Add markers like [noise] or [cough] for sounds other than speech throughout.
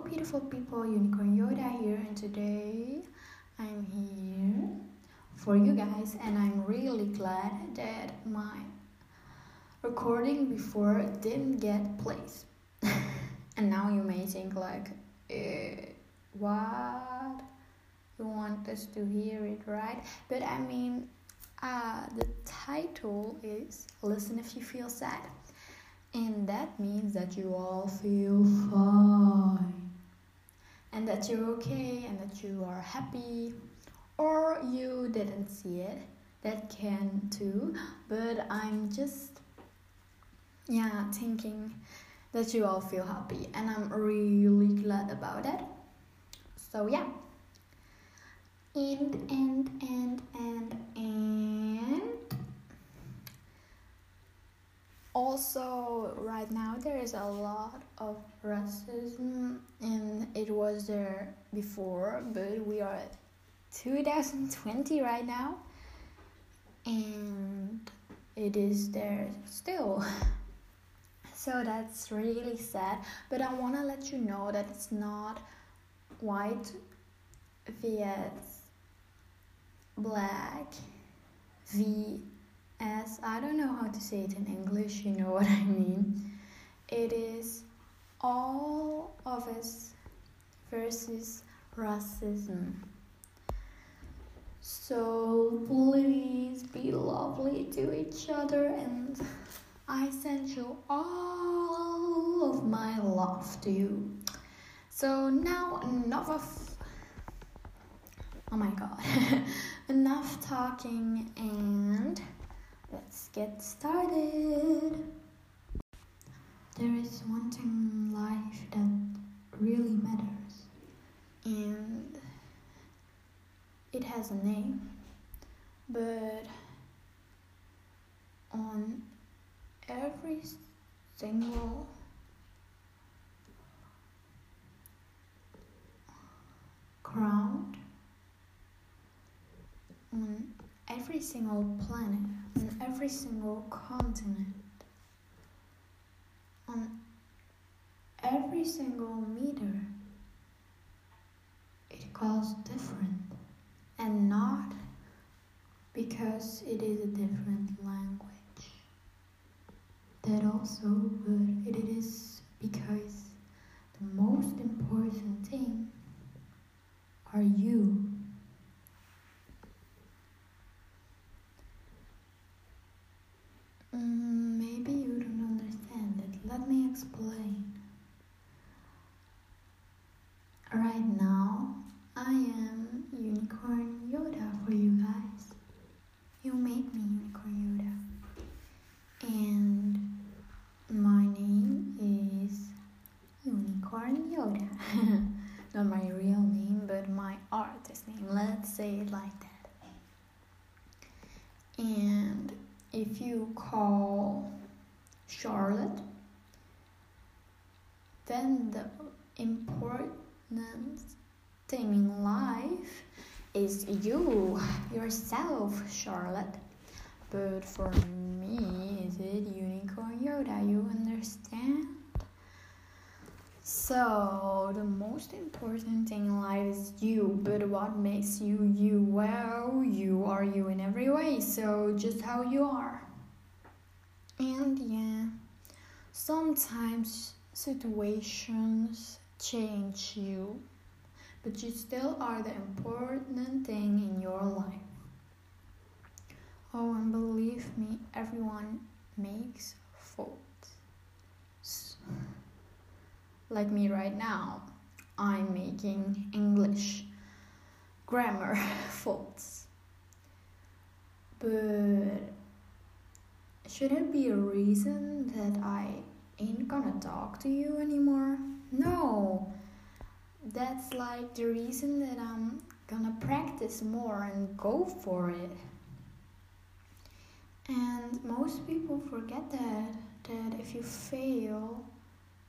beautiful people, Unicorn Yoda here, and today I'm here for you guys, and I'm really glad that my recording before didn't get placed. [laughs] and now you may think like, eh, what? You want us to hear it, right? But I mean, uh, the title is "Listen If You Feel Sad." And that means that you all feel fine. And that you're okay and that you are happy. Or you didn't see it. That can too. But I'm just, yeah, thinking that you all feel happy. And I'm really glad about that. So, yeah. And, and, and, and, and also right now there is a lot of racism and it was there before but we are 2020 right now and it is there still. [laughs] So that's really sad but i want to let you know that it's not white vs black v as I don't know how to say it in English, you know what I mean. It is all of us versus racism. So please be lovely to each other and I send you all of my love to you. So now enough of oh my god [laughs] enough talking and Let's get started. There is one thing in life that really matters, and it has a name, but on every single ground on every single planet on every single continent, on every single meter, it calls different and not because it is a different language. That also, but it is because the most important thing are you. Mm, maybe you don't understand it. Let me explain. Right now, I am Unicorn Yoda for you guys. You made me Unicorn Yoda. And my name is Unicorn Yoda. Not my real name, but my artist name. Let's say it like that. And if you call Charlotte, then the important thing in life is you, yourself, Charlotte. But for me, is it Unicorn Yoda? You understand? So, the most important thing in life is you, but what makes you you? Well, you are you in every way, so just how you are. And yeah, sometimes situations change you, but you still are the important thing in your life. Oh, and believe me, everyone makes faults like me right now, I'm making English grammar [laughs] faults. But should it be a reason that I ain't gonna talk to you anymore? No. That's like the reason that I'm gonna practice more and go for it. And most people forget that that if you fail,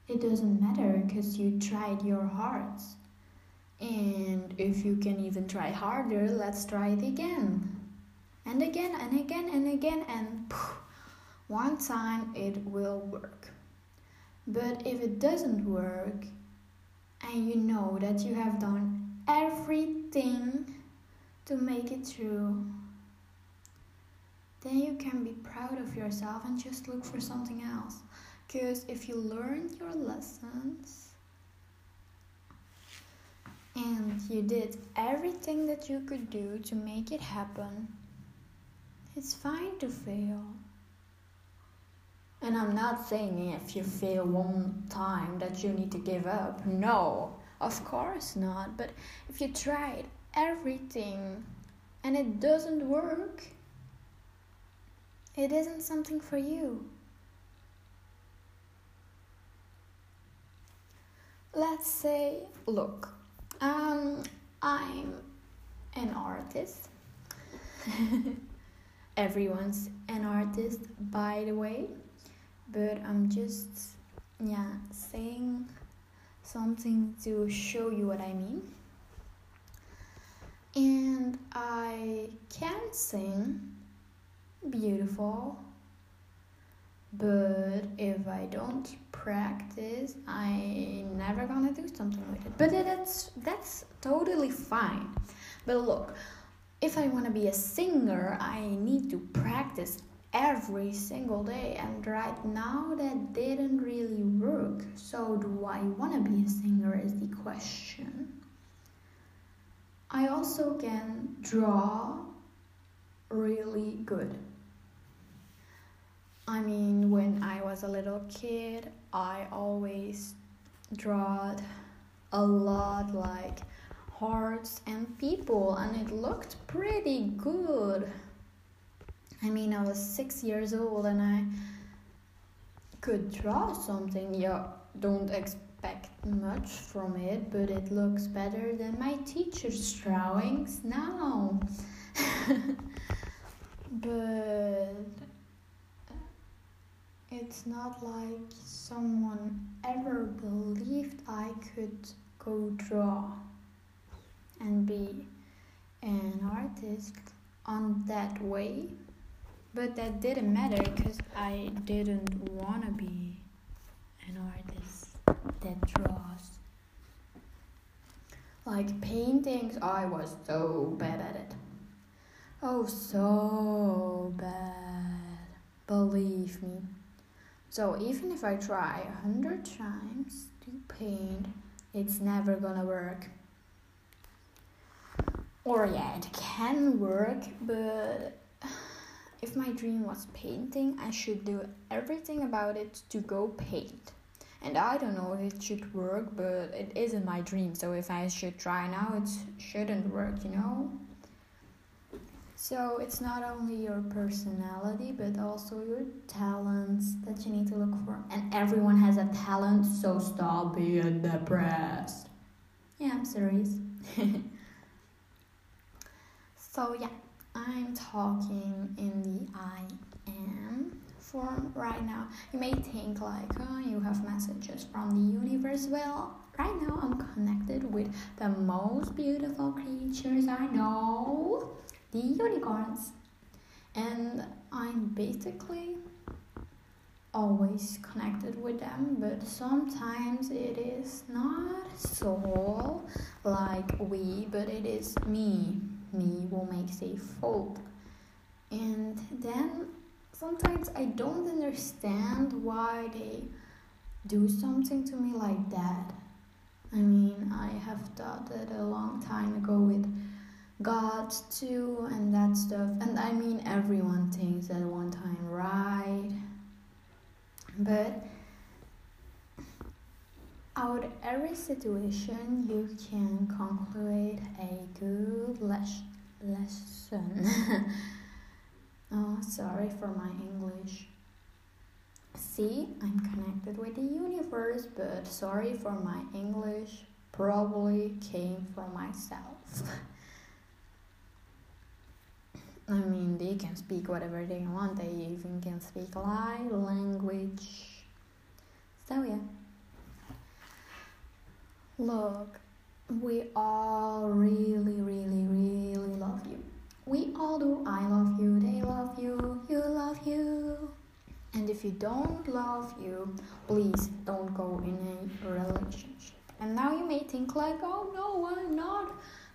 it doesn't matter because you tried your hardest. And if you can even try harder, let's try it again. And again, and again, and again, and poof, one time it will work. But if it doesn't work, and you know that you have done everything to make it through, then you can be proud of yourself and just look for something else. Because if you learned your lessons and you did everything that you could do to make it happen, it's fine to fail. And I'm not saying if you fail one time that you need to give up. No, of course not. But if you tried everything and it doesn't work, it isn't something for you. Let's say, look, um, I'm an artist. [laughs] Everyone's an artist, by the way but I'm just yeah saying something to show you what I mean. And I can sing beautiful, but if I don't practice, I never gonna do something with it. But that's that's totally fine. But look, if I wanna be a singer, I need to practice every single day and right now that didn't really work. So do i want to be a singer is the question. I also can draw really good. I mean when i was a little kid i always drawed a lot like hearts and people and it looked pretty good I mean, I was six years old and I could draw something. Yeah, don't expect much from it, but it looks better than my teacher's drawings now. [laughs] but it's not like someone ever believed I could go draw and be an artist on that way. But that didn't matter because I didn't want to be an artist that draws. Like paintings, I was so bad at it. Oh, so bad. Believe me. So even if I try a hundred times to paint, it's never gonna work. Or yeah, it can work, but if my dream was painting, I should do everything about it to go paint. And I don't know if it should work, but it isn't my dream. So if I should try now, it shouldn't work, you know? So it's not only your personality, but also your talents that you need to look for. And everyone has a talent, so stop being depressed. Yeah, I'm serious. [laughs] so yeah. I'm talking in the I am form right now. You may think like, oh, you have messages from the universe. Well, right now I'm connected with the most beautiful creatures I know, the unicorns. And I'm basically always connected with them, but sometimes it is not soul like we, but it is me me will make a fault. And then sometimes I don't understand why they do something to me like that. I mean, I have thought that a long time ago with God too and that stuff. And I mean, everyone thinks at one time, right? But out of every situation, you can conclude a good les- lesson. [laughs] oh, sorry for my English. See, I'm connected with the universe, but sorry for my English. Probably came from myself. [laughs] I mean, they can speak whatever they want, they even can speak light language. So, yeah. Look, we all really, really, really love you. We all do. I love you, they love you, you love you. And if you don't love you, please don't go in a relationship. And now you may think like, oh no, I'm not.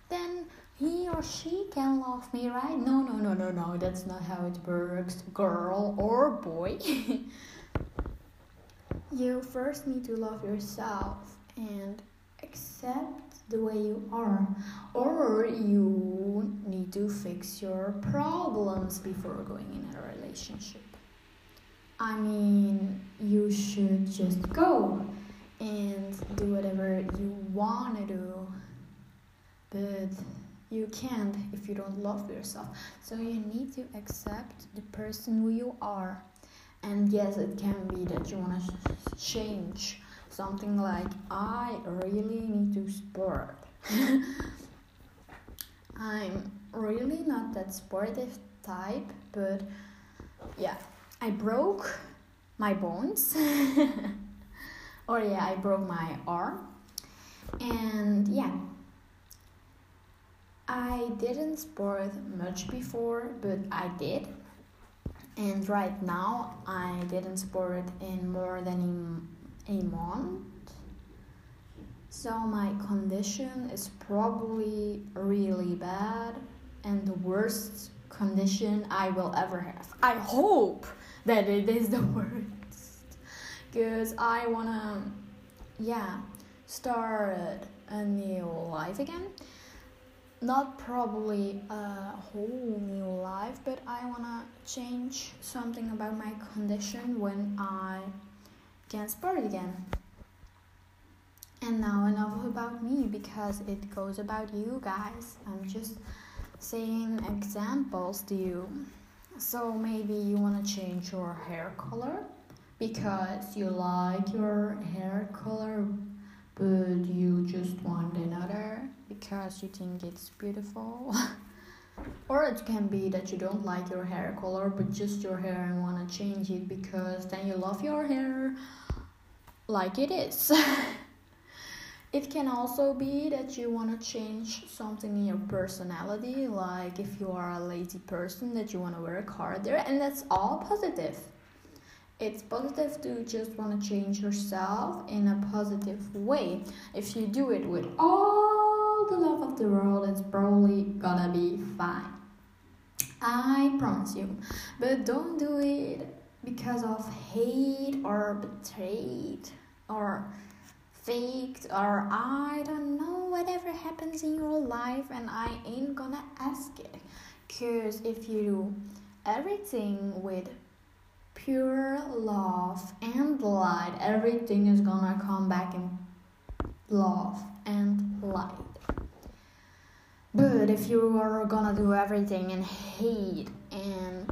Then he or she can love me, right? No, no, no, no, no. That's not how it works, girl or boy. [laughs] you first need to love yourself and accept the way you are, or you need to fix your problems before going in a relationship. I mean, you should just go and do whatever you want to do, but you can't if you don't love yourself. So you need to accept the person who you are. And yes, it can be that you want to change something like I really need to sport. [laughs] I'm really not that sportive type, but yeah, I broke my bones. [laughs] or yeah, I broke my arm. And yeah, I didn't sport much before, but I did. And right now, I didn't sport in more than a month. So my condition is probably really bad and the worst condition I will ever have. I hope that it is the [laughs] worst because I wanna, yeah, start a new life again not probably a whole new life, but I wanna change something about my condition when I can sport again. And now enough about me because it goes about you guys. I'm just saying examples to you. So maybe you wanna change your hair color because you like your hair color but you just want another because you think it's beautiful. [laughs] or it can be that you don't like your hair color but just your hair and want to change it because then you love your hair like it is. [laughs] it can also be that you want to change something in your personality, like if you are a lazy person, that you want to work harder, and that's all positive it's positive to just want to change yourself in a positive way. If you do it with all the love of the world, it's probably gonna be fine. I promise you. But don't do it because of hate or betrayed or faked or I don't know whatever happens in your life and I ain't gonna ask it. Cause if you do everything with pure love and light, everything is gonna come back in love and light. But if you are gonna do everything in hate and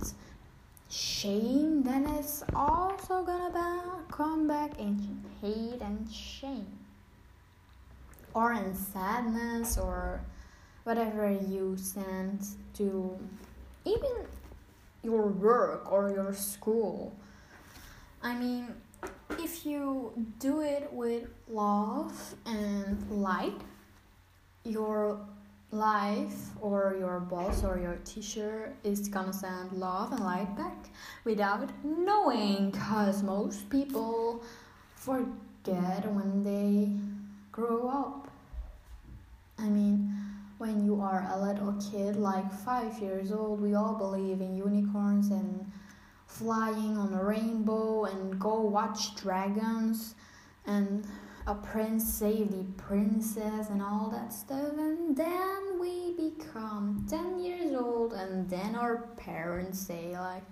shame, then it's also gonna come back in hate and shame. Or in sadness or whatever you send to even your work or your school. I mean, if you do it with love and light, your life or your boss or your teacher is gonna send love and light back without knowing because most people forget when they grow up. I mean, when you are a little kid, like five years old, we all believe in unicorns and flying on a rainbow and go watch dragons and a prince save the princess and all that stuff. And then we become 10 years old, and then our parents say, like,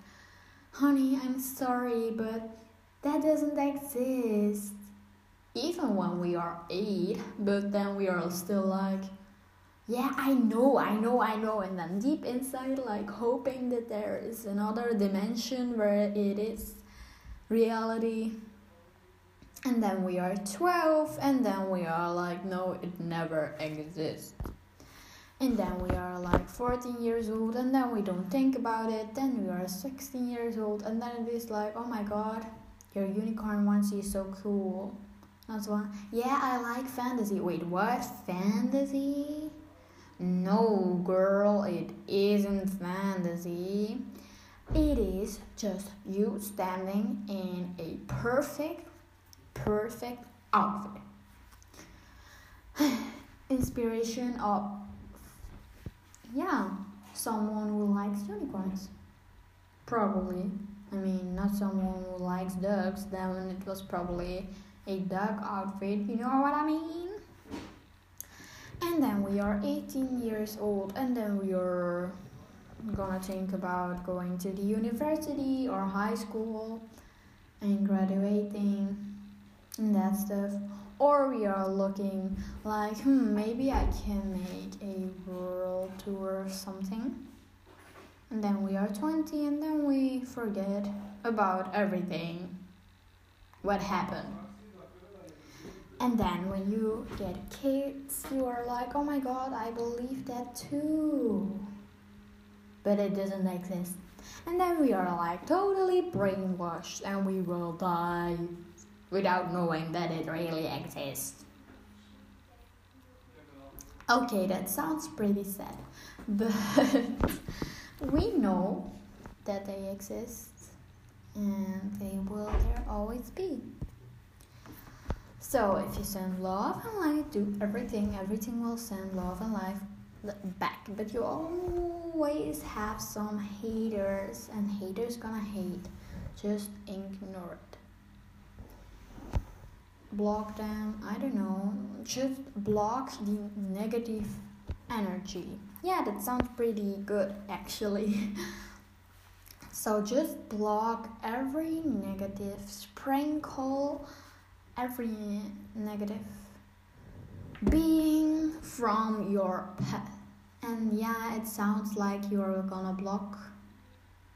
honey, I'm sorry, but that doesn't exist. Even when we are eight, but then we are still like, yeah, I know, I know, I know. And then deep inside, like hoping that there is another dimension where it is reality. And then we are 12, and then we are like, no, it never exists. And then we are like 14 years old, and then we don't think about it. Then we are 16 years old, and then it is like, oh my god, your unicorn onesie is so cool. That's one. Yeah, I like fantasy. Wait, what? Fantasy? No, girl, it isn't fantasy. It is just you standing in a perfect, perfect outfit. [sighs] inspiration of yeah someone who likes unicorns. Probably. I mean not someone who likes dogs then it was probably a dog outfit. You know what i mean? And then we are 18 years old and then we are gonna think about going to the university or high school and graduating and that stuff. Or we are looking like hmm maybe i can make a world tour or something. And then we are 20 and then we forget about everything. What happened? And then when you get kids you are like oh my god i believe that too. But it doesn't exist. And then we are like totally brainwashed and we will die without knowing that it really exists. Okay, that sounds pretty sad, [laughs] but we know that they exist and they will there always be. So if you send love and light, do everything, everything will send love and life back. But you always have some haters, and haters gonna hate. Just ignore it block them i don't know just block the negative energy. Yeah that sounds pretty good actually. [laughs] So just block every negative sprinkle every negative being from your path. And yeah it sounds like you're gonna block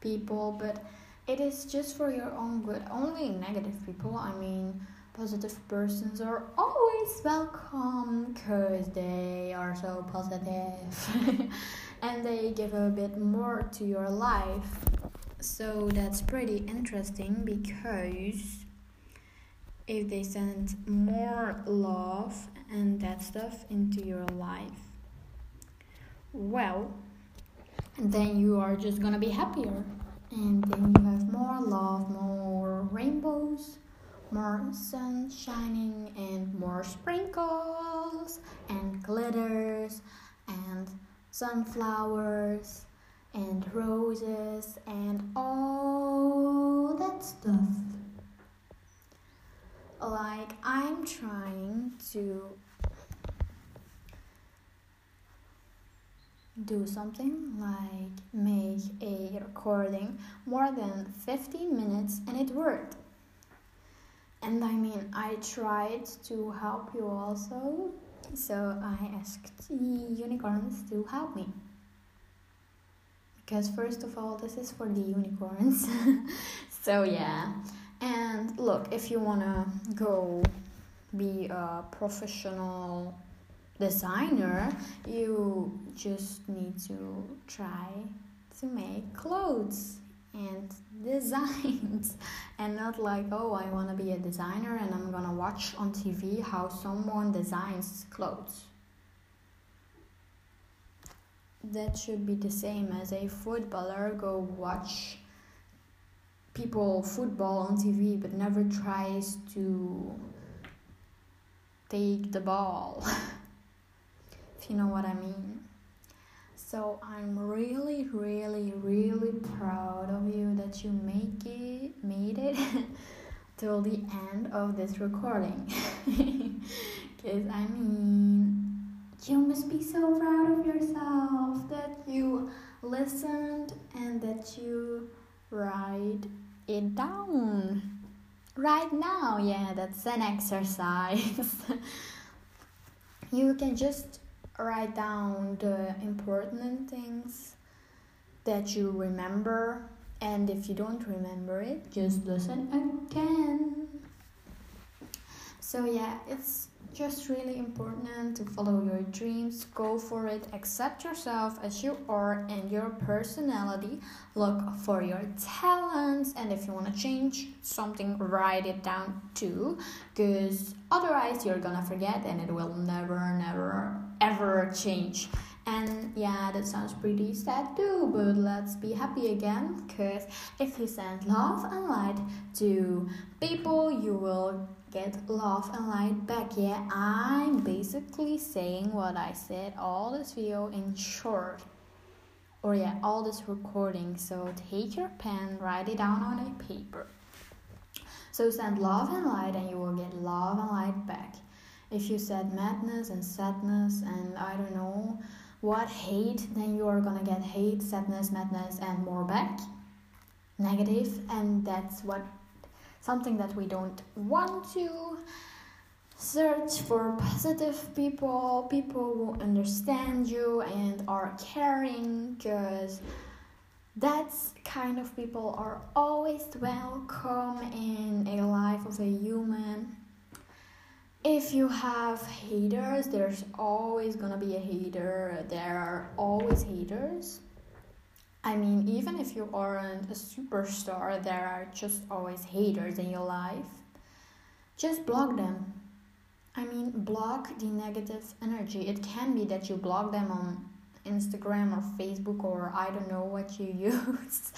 people but it is just for your own good. Only negative people i mean positive persons are always welcome because they are so positive [laughs] and they give a bit more to your life. So that's pretty interesting because if they send more love and that stuff into your life, well, then you are just gonna be happier and then you have more love, more rainbows more sun shining and more sprinkles and glitters and sunflowers and roses and all that stuff. Like, I'm trying to do something like make a recording more than 15 minutes and it worked and I mean, I tried to help you also, so I asked the unicorns to help me. Because, first of all, this is for the unicorns. [laughs] so, yeah. And look, if you wanna go be a professional designer, you just need to try to make clothes and [laughs] designs. And not like oh i want to be a designer and i'm gonna watch on tv how someone designs clothes. That should be the same as a footballer go watch people football on tv but never tries to take the ball [laughs] if you know what i mean so I'm really, really, really proud of you that you make it, made it [laughs] till the end of this recording. [laughs] Because I mean, you must be so proud of yourself that you listened and that you write it down right now. Yeah, that's an [laughs] exercise. you can just write down the important things that you remember and if you don't remember it just listen again so yeah it's just really important to follow your dreams, go for it, accept yourself as you are and your personality. Look for your talents, and if you want to change something, write it down too, because otherwise you're gonna forget and it will never, never, ever change. And yeah, that sounds pretty sad too, but let's be happy again because if you send love and light to people, you will get love and light back. Yeah, I'm basically saying what I said all this video in short. Or yeah, all this recording. So take your pen, write it down on a paper. So send love and light and you will get love and light back. If you said madness and sadness and I don't know what hate, then you are gonna get hate, sadness, madness, and more back. Negative, and that's what something that we don't want to search for positive people, people who understand you and are caring, because that's kind of people are always welcome in a life of a human if you have haters, there's always gonna be a hater. There are always haters. I mean, even if you aren't a superstar, there are just always haters in your life. Just block them. I mean, block the negative energy. It can be that you block them on Instagram or Facebook or I don't know what you [laughs] use.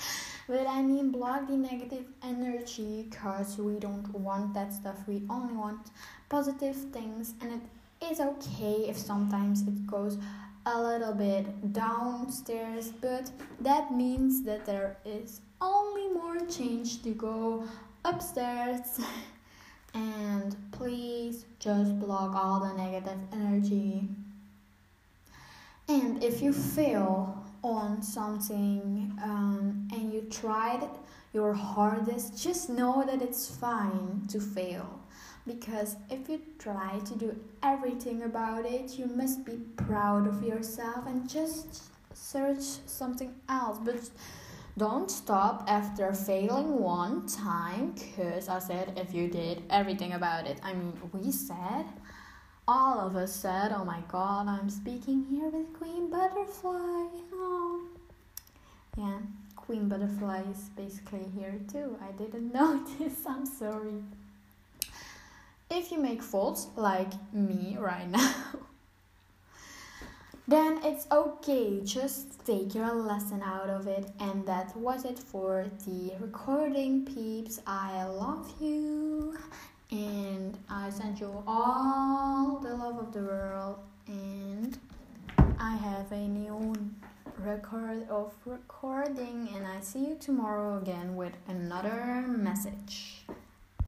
but I mean, block the negative energy because we don't want that stuff. We only want positive things, and it is okay if sometimes it goes a little bit downstairs, but that means that there is only more change to go upstairs. [laughs] and please just block all the negative energy. And if you fail on something um, and you tried your hardest, just know that it's fine to fail because if you try to do everything about it, you must be proud of yourself and just search something else. But don't stop after failing one time, because I said if you did everything about it. I mean, we said, all of us said, oh my god, I'm speaking here with Queen Butterfly. Oh. Yeah, Queen Butterfly is basically here too. I didn't [laughs] notice, I'm sorry. If you make faults like me right now, [laughs] then it's okay. Just take your lesson out of it. And that was it for the recording, peeps. I love you. And I send you all the love of the world. And I have a new record of recording. And I see you tomorrow again with another message.